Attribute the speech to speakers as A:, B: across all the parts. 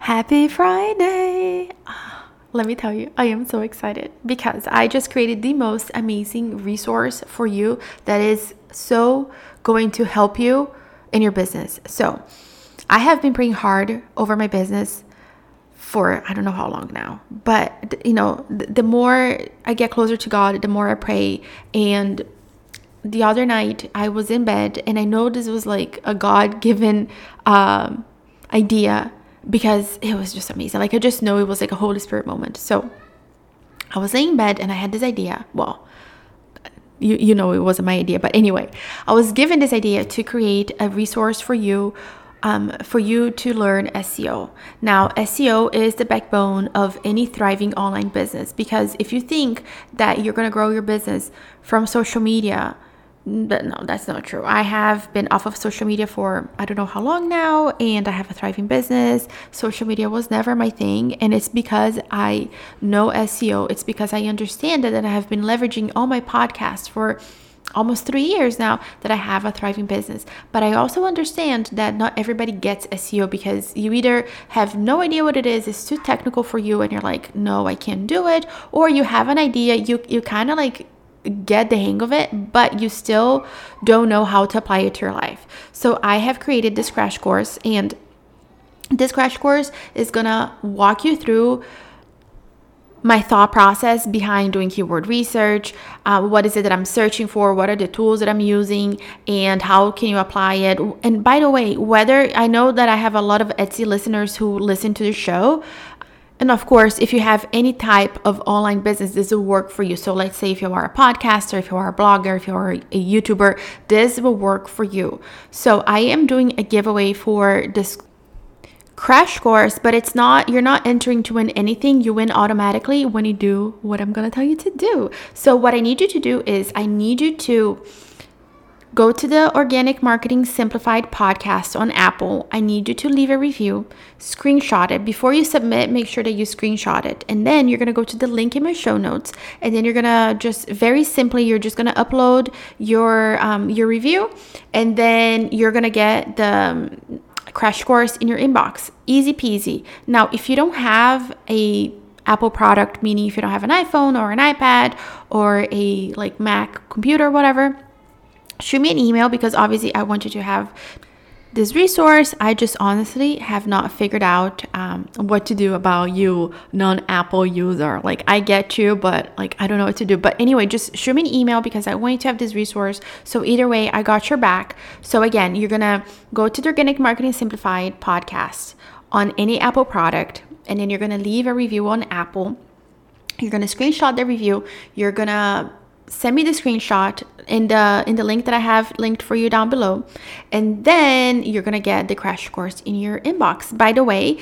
A: Happy Friday! Let me tell you, I am so excited because I just created the most amazing resource for you that is so going to help you in your business. So, I have been praying hard over my business for I don't know how long now. But you know, the, the more I get closer to God, the more I pray and the other night I was in bed and I know this was like a God given um, idea because it was just amazing. Like I just know it was like a Holy Spirit moment. So I was laying in bed and I had this idea. Well, you, you know it wasn't my idea, but anyway, I was given this idea to create a resource for you um, for you to learn SEO. Now, SEO is the backbone of any thriving online business because if you think that you're going to grow your business from social media, but no, that's not true. I have been off of social media for I don't know how long now, and I have a thriving business. Social media was never my thing, and it's because I know SEO. It's because I understand it, and I have been leveraging all my podcasts for almost three years now that I have a thriving business. But I also understand that not everybody gets SEO because you either have no idea what it is, it's too technical for you, and you're like, no, I can't do it, or you have an idea, you you kind of like get the hang of it, but you still don't know how to apply it to your life. So I have created this crash course, and this crash course is gonna walk you through my thought process behind doing keyword research uh, what is it that i'm searching for what are the tools that i'm using and how can you apply it and by the way whether i know that i have a lot of etsy listeners who listen to the show and of course, if you have any type of online business, this will work for you. So, let's say if you are a podcaster, if you are a blogger, if you are a YouTuber, this will work for you. So, I am doing a giveaway for this crash course, but it's not, you're not entering to win anything. You win automatically when you do what I'm going to tell you to do. So, what I need you to do is, I need you to Go to the Organic Marketing Simplified podcast on Apple. I need you to leave a review, screenshot it. Before you submit, make sure that you screenshot it. And then you're going to go to the link in my show notes. And then you're going to just very simply, you're just going to upload your, um, your review. And then you're going to get the um, crash course in your inbox. Easy peasy. Now, if you don't have a Apple product, meaning if you don't have an iPhone or an iPad or a like Mac computer, whatever, shoot me an email because obviously I want you to have this resource. I just honestly have not figured out um, what to do about you, non Apple user. Like, I get you, but like, I don't know what to do. But anyway, just shoot me an email because I want you to have this resource. So, either way, I got your back. So, again, you're gonna go to the Organic Marketing Simplified podcast on any Apple product, and then you're gonna leave a review on Apple. You're gonna screenshot the review. You're gonna send me the screenshot in the in the link that I have linked for you down below and then you're going to get the crash course in your inbox. By the way,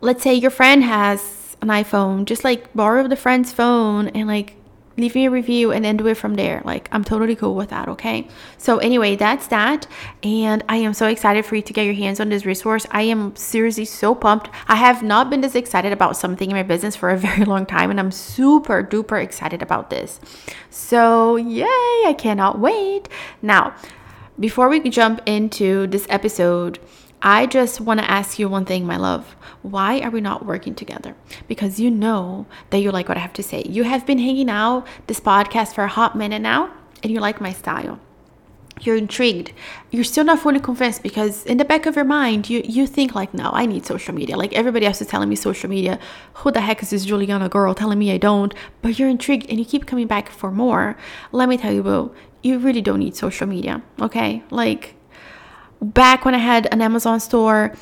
A: let's say your friend has an iPhone, just like borrow the friend's phone and like leave me a review and then do it from there. Like, I'm totally cool with that, okay? So, anyway, that's that. And I am so excited for you to get your hands on this resource. I am seriously so pumped. I have not been this excited about something in my business for a very long time, and I'm super duper excited about this. So, yay, I cannot wait. Now, before we jump into this episode, I just want to ask you one thing, my love. Why are we not working together? Because you know that you like what I have to say. You have been hanging out this podcast for a hot minute now, and you like my style. You're intrigued. You're still not fully convinced because in the back of your mind, you, you think like, no, I need social media. Like everybody else is telling me social media. Who the heck is this Juliana girl telling me I don't? But you're intrigued and you keep coming back for more. Let me tell you, boo, you really don't need social media. Okay? Like back when I had an Amazon store,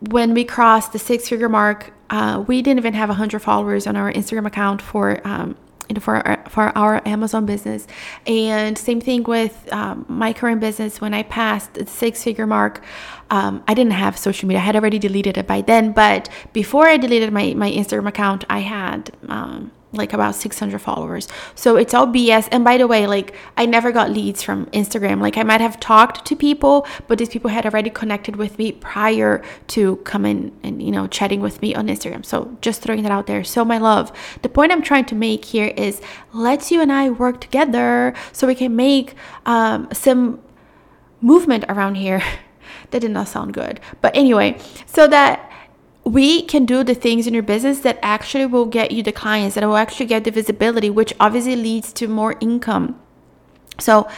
A: when we crossed the six figure mark, uh, we didn't even have 100 followers on our Instagram account for um, for our, for our Amazon business. And same thing with um, my current business. When I passed the six figure mark, um, I didn't have social media. I had already deleted it by then. But before I deleted my, my Instagram account, I had um, like about 600 followers. So it's all BS. And by the way, like I never got leads from Instagram. Like I might have talked to people, but these people had already connected with me prior to coming and, you know, chatting with me on Instagram. So just throwing that out there. So my love, the point I'm trying to make here is let's you and I work together so we can make um, some movement around here. that did not sound good. But anyway, so that we can do the things in your business that actually will get you the clients, that will actually get the visibility, which obviously leads to more income. So,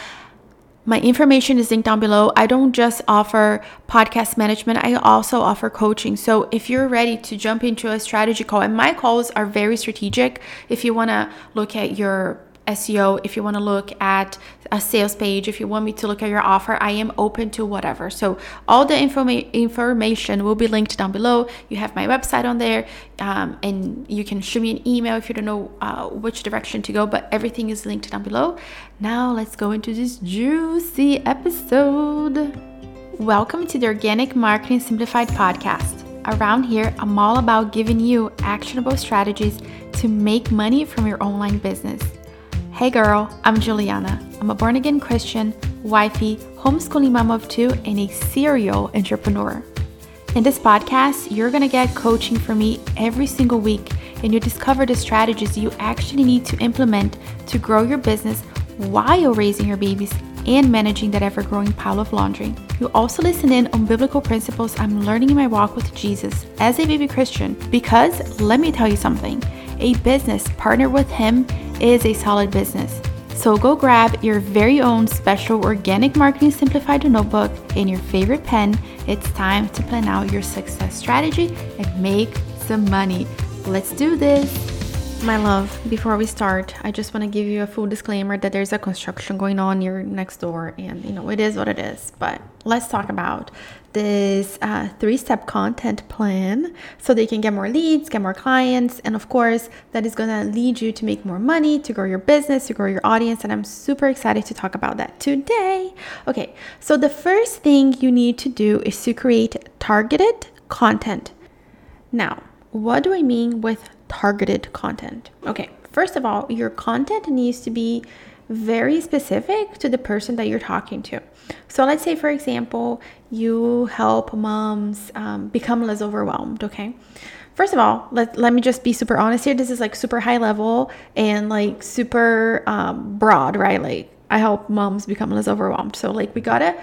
A: my information is linked down below. I don't just offer podcast management, I also offer coaching. So if you're ready to jump into a strategy call, and my calls are very strategic, if you want to look at your SEO, if you want to look at a sales page, if you want me to look at your offer, I am open to whatever. So all the informa- information will be linked down below. You have my website on there, um, and you can shoot me an email if you don't know uh, which direction to go. But everything is linked down below. Now let's go into this juicy episode. Welcome to the Organic Marketing Simplified podcast. Around here, I'm all about giving you actionable strategies to make money from your online business. Hey girl, I'm Juliana. I'm a born again Christian, wifey, homeschooling mom of two, and a serial entrepreneur. In this podcast, you're gonna get coaching from me every single week, and you'll discover the strategies you actually need to implement to grow your business while raising your babies and managing that ever growing pile of laundry. You'll also listen in on biblical principles I'm learning in my walk with Jesus as a baby Christian because let me tell you something a business partnered with Him is a solid business. So go grab your very own special Organic Marketing Simplified notebook and your favorite pen. It's time to plan out your success strategy and make some money. Let's do this. My love, before we start, I just want to give you a full disclaimer that there's a construction going on here next door, and you know, it is what it is. But let's talk about this uh, three step content plan so they can get more leads, get more clients, and of course, that is going to lead you to make more money, to grow your business, to grow your audience. And I'm super excited to talk about that today. Okay, so the first thing you need to do is to create targeted content. Now, what do I mean with targeted content. Okay, first of all, your content needs to be very specific to the person that you're talking to. So, let's say, for example, you help moms um, become less overwhelmed, okay? First of all, let, let me just be super honest here. This is like super high level and like super um, broad, right? Like, I help moms become less overwhelmed. So, like, we gotta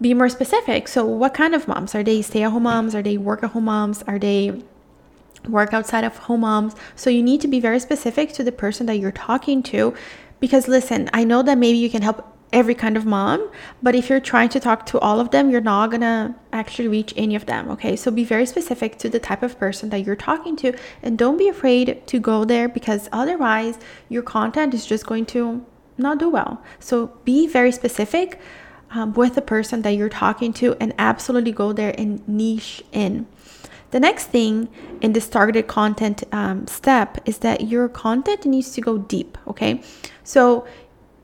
A: be more specific. So, what kind of moms? Are they stay at home moms? Are they work at home moms? Are they work outside of home moms. So you need to be very specific to the person that you're talking to. Because listen, I know that maybe you can help every kind of mom, but if you're trying to talk to all of them, you're not gonna actually reach any of them. Okay, so be very specific to the type of person that you're talking to, and don't be afraid to go there because otherwise, your content is just going to not do well. So be very specific um, with the person that you're talking to, and absolutely go there and niche in. The next thing in this targeted content um, step is that your content needs to go deep, okay? So,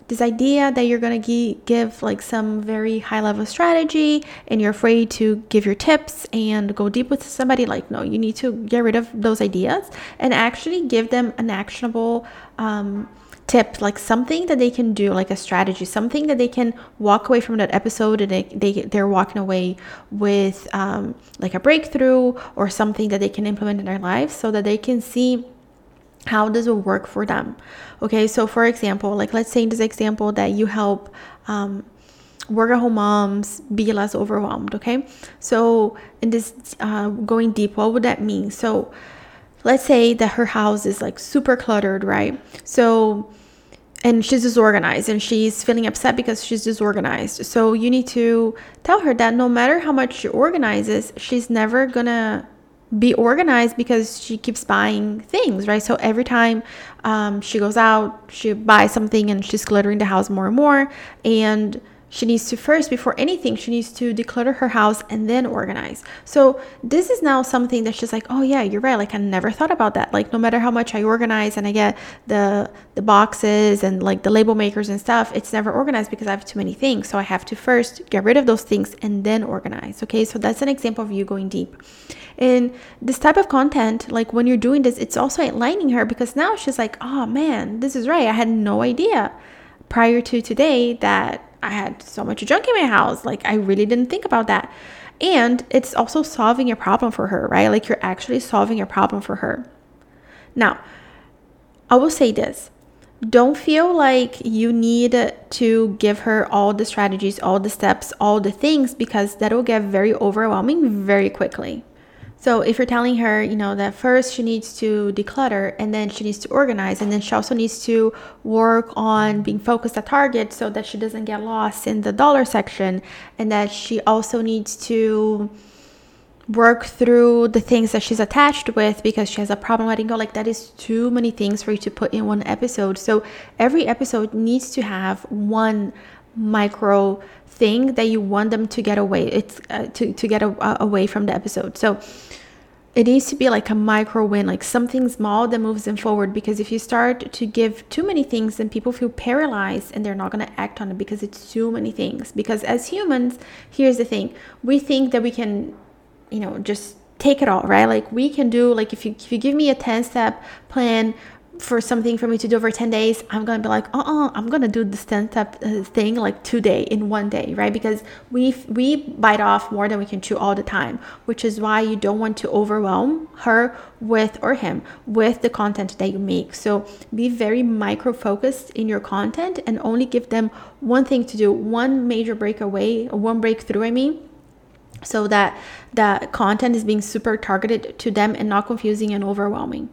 A: this idea that you're gonna give like some very high level strategy and you're afraid to give your tips and go deep with somebody, like, no, you need to get rid of those ideas and actually give them an actionable, um, tip like something that they can do like a strategy something that they can walk away from that episode and they, they they're walking away with um, like a breakthrough or something that they can implement in their lives so that they can see how does it work for them. Okay so for example like let's say in this example that you help um, work at home moms be less overwhelmed okay? So in this uh, going deep what would that mean? So let's say that her house is like super cluttered right? So and she's disorganized and she's feeling upset because she's disorganized. So you need to tell her that no matter how much she organizes, she's never gonna be organized because she keeps buying things, right? So every time um, she goes out, she buys something and she's cluttering the house more and more. And she needs to first, before anything, she needs to declutter her house and then organize. So this is now something that she's like, oh yeah, you're right. Like I never thought about that. Like no matter how much I organize and I get the the boxes and like the label makers and stuff, it's never organized because I have too many things. So I have to first get rid of those things and then organize. Okay, so that's an example of you going deep. And this type of content, like when you're doing this, it's also enlightening her because now she's like, oh man, this is right. I had no idea prior to today that I had so much junk in my house. Like, I really didn't think about that. And it's also solving a problem for her, right? Like, you're actually solving a problem for her. Now, I will say this don't feel like you need to give her all the strategies, all the steps, all the things, because that will get very overwhelming very quickly. So if you're telling her, you know, that first she needs to declutter and then she needs to organize and then she also needs to work on being focused at target so that she doesn't get lost in the dollar section and that she also needs to work through the things that she's attached with because she has a problem letting go. Like that is too many things for you to put in one episode. So every episode needs to have one micro thing that you want them to get away it's uh, to, to get a, uh, away from the episode. So it needs to be like a micro win like something small that moves them forward because if you start to give too many things then people feel paralyzed and they're not going to act on it because it's too many things. Because as humans here's the thing we think that we can you know just take it all right? Like we can do like if you if you give me a 10 step plan for something for me to do over 10 days i'm gonna be like uh-uh i'm gonna do 10 step uh, thing like today in one day right? Because we we bite off more than we can chew all the time which is why you don't want to overwhelm her with or him with the content that you make. So be very micro focused in your content and only give them one thing to do one major breakaway one breakthrough i mean so that the content is being super targeted to them and not confusing and overwhelming.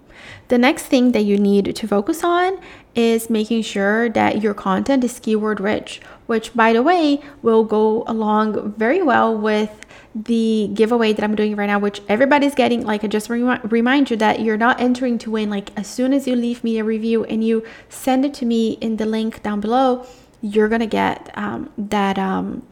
A: The next thing that you need to focus on is making sure that your content is keyword rich, which by the way will go along very well with the giveaway that I'm doing right now, which everybody's getting. Like, I just remi- remind you that you're not entering to win. Like, as soon as you leave me a review and you send it to me in the link down below, you're gonna get um, that. Um,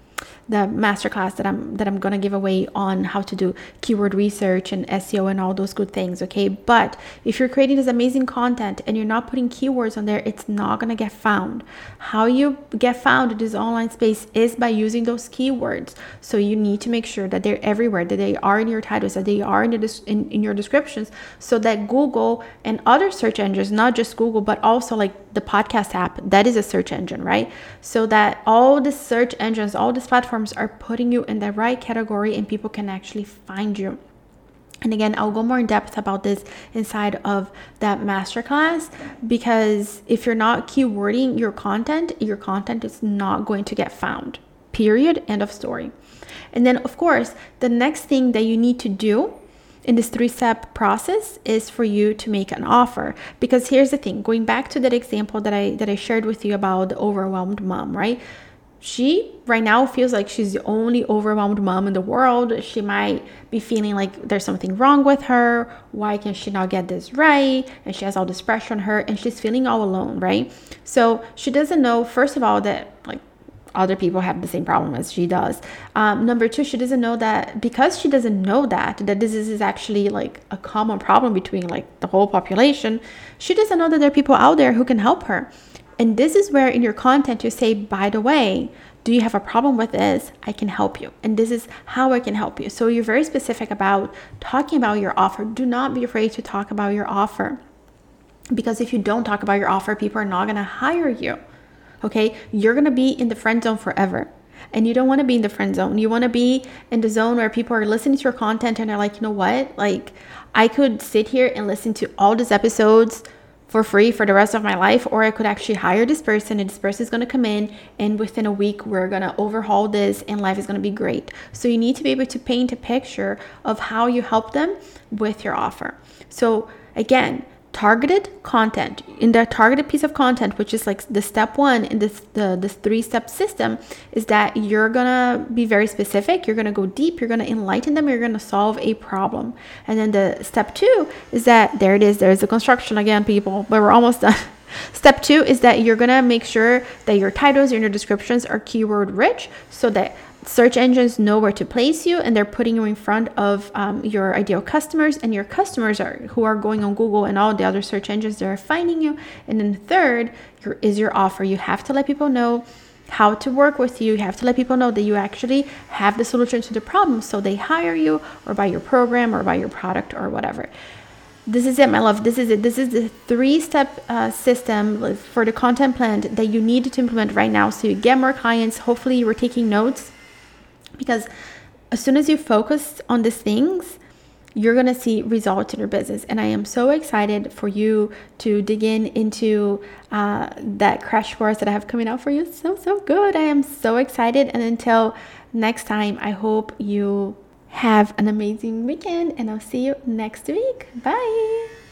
A: the masterclass that I'm that I'm gonna give away on how to do keyword research and SEO and all those good things. Okay, but if you're creating this amazing content and you're not putting keywords on there, it's not gonna get found. How you get found in this online space is by using those keywords. So you need to make sure that they're everywhere, that they are in your titles, that they are in, the, in, in your descriptions, so that Google and other search engines, not just Google, but also like the podcast app, that is a search engine, right? So that all the search engines, all these platforms are putting you in the right category and people can actually find you. And again, I'll go more in depth about this inside of that masterclass because if you're not keywording your content, your content is not going to get found. Period. End of story. And then, of course, the next thing that you need to do in this three step process is for you to make an offer. Because here's the thing going back to that example that i that i shared with you about the overwhelmed mom right? She right now feels like she's the only overwhelmed mom in the world. She might be feeling like there's something wrong with her. Why can she not get this right? And she has all this pressure on her and she's feeling all alone right? So she doesn't know first of all that like other people have the same problem as she does. Um, number two, she doesn't know that because she doesn't know that that this is actually like a common problem between like the whole population. She doesn't know that there are people out there who can help her. And this is where in your content you say, by the way, do you have a problem with this? I can help you. And this is how I can help you. So you're very specific about talking about your offer. Do not be afraid to talk about your offer. Because if you don't talk about your offer, people are not going to hire you okay? You're gonna be in the friend zone forever. And you don't wanna be in the friend zone. You wanna be in the zone where people are listening to your content and they're like, you know what? Like, I could sit here and listen to all these episodes for free for the rest of my life, or I could actually hire this person and this person is gonna come in and within a week we're gonna overhaul this and life is gonna be great. So you need to be able to paint a picture of how you help them with your offer. So again, targeted content. In that targeted piece of content which is like the step one in this the this three step system is that you're gonna be very specific you're gonna go deep you're gonna enlighten them you're gonna solve a problem. And then the step two is that there it is there's the construction again people but we're almost done. Step two is that you're gonna make sure that your titles and your descriptions are keyword rich so that search engines know where to place you and they're putting you in front of um, your ideal customers and your customers are who are going on google and all the other search engines they're finding you. And then third your, is your offer. You have to let people know how to work with you. You have to let people know that you actually have the solution to the problem so they hire you or buy your program or buy your product or whatever. This is it my love. This is it. This is the three step uh, system for the content plan that you need to implement right now so you get more clients. Hopefully you were taking notes because as soon as you focus on these things, you're going to see results in your business. And I am so excited for you to dig in into uh, that crash course that I have coming out for you. So, so good. I am so excited. And until next time, I hope you Have an amazing weekend, and I'll see you next week. Bye.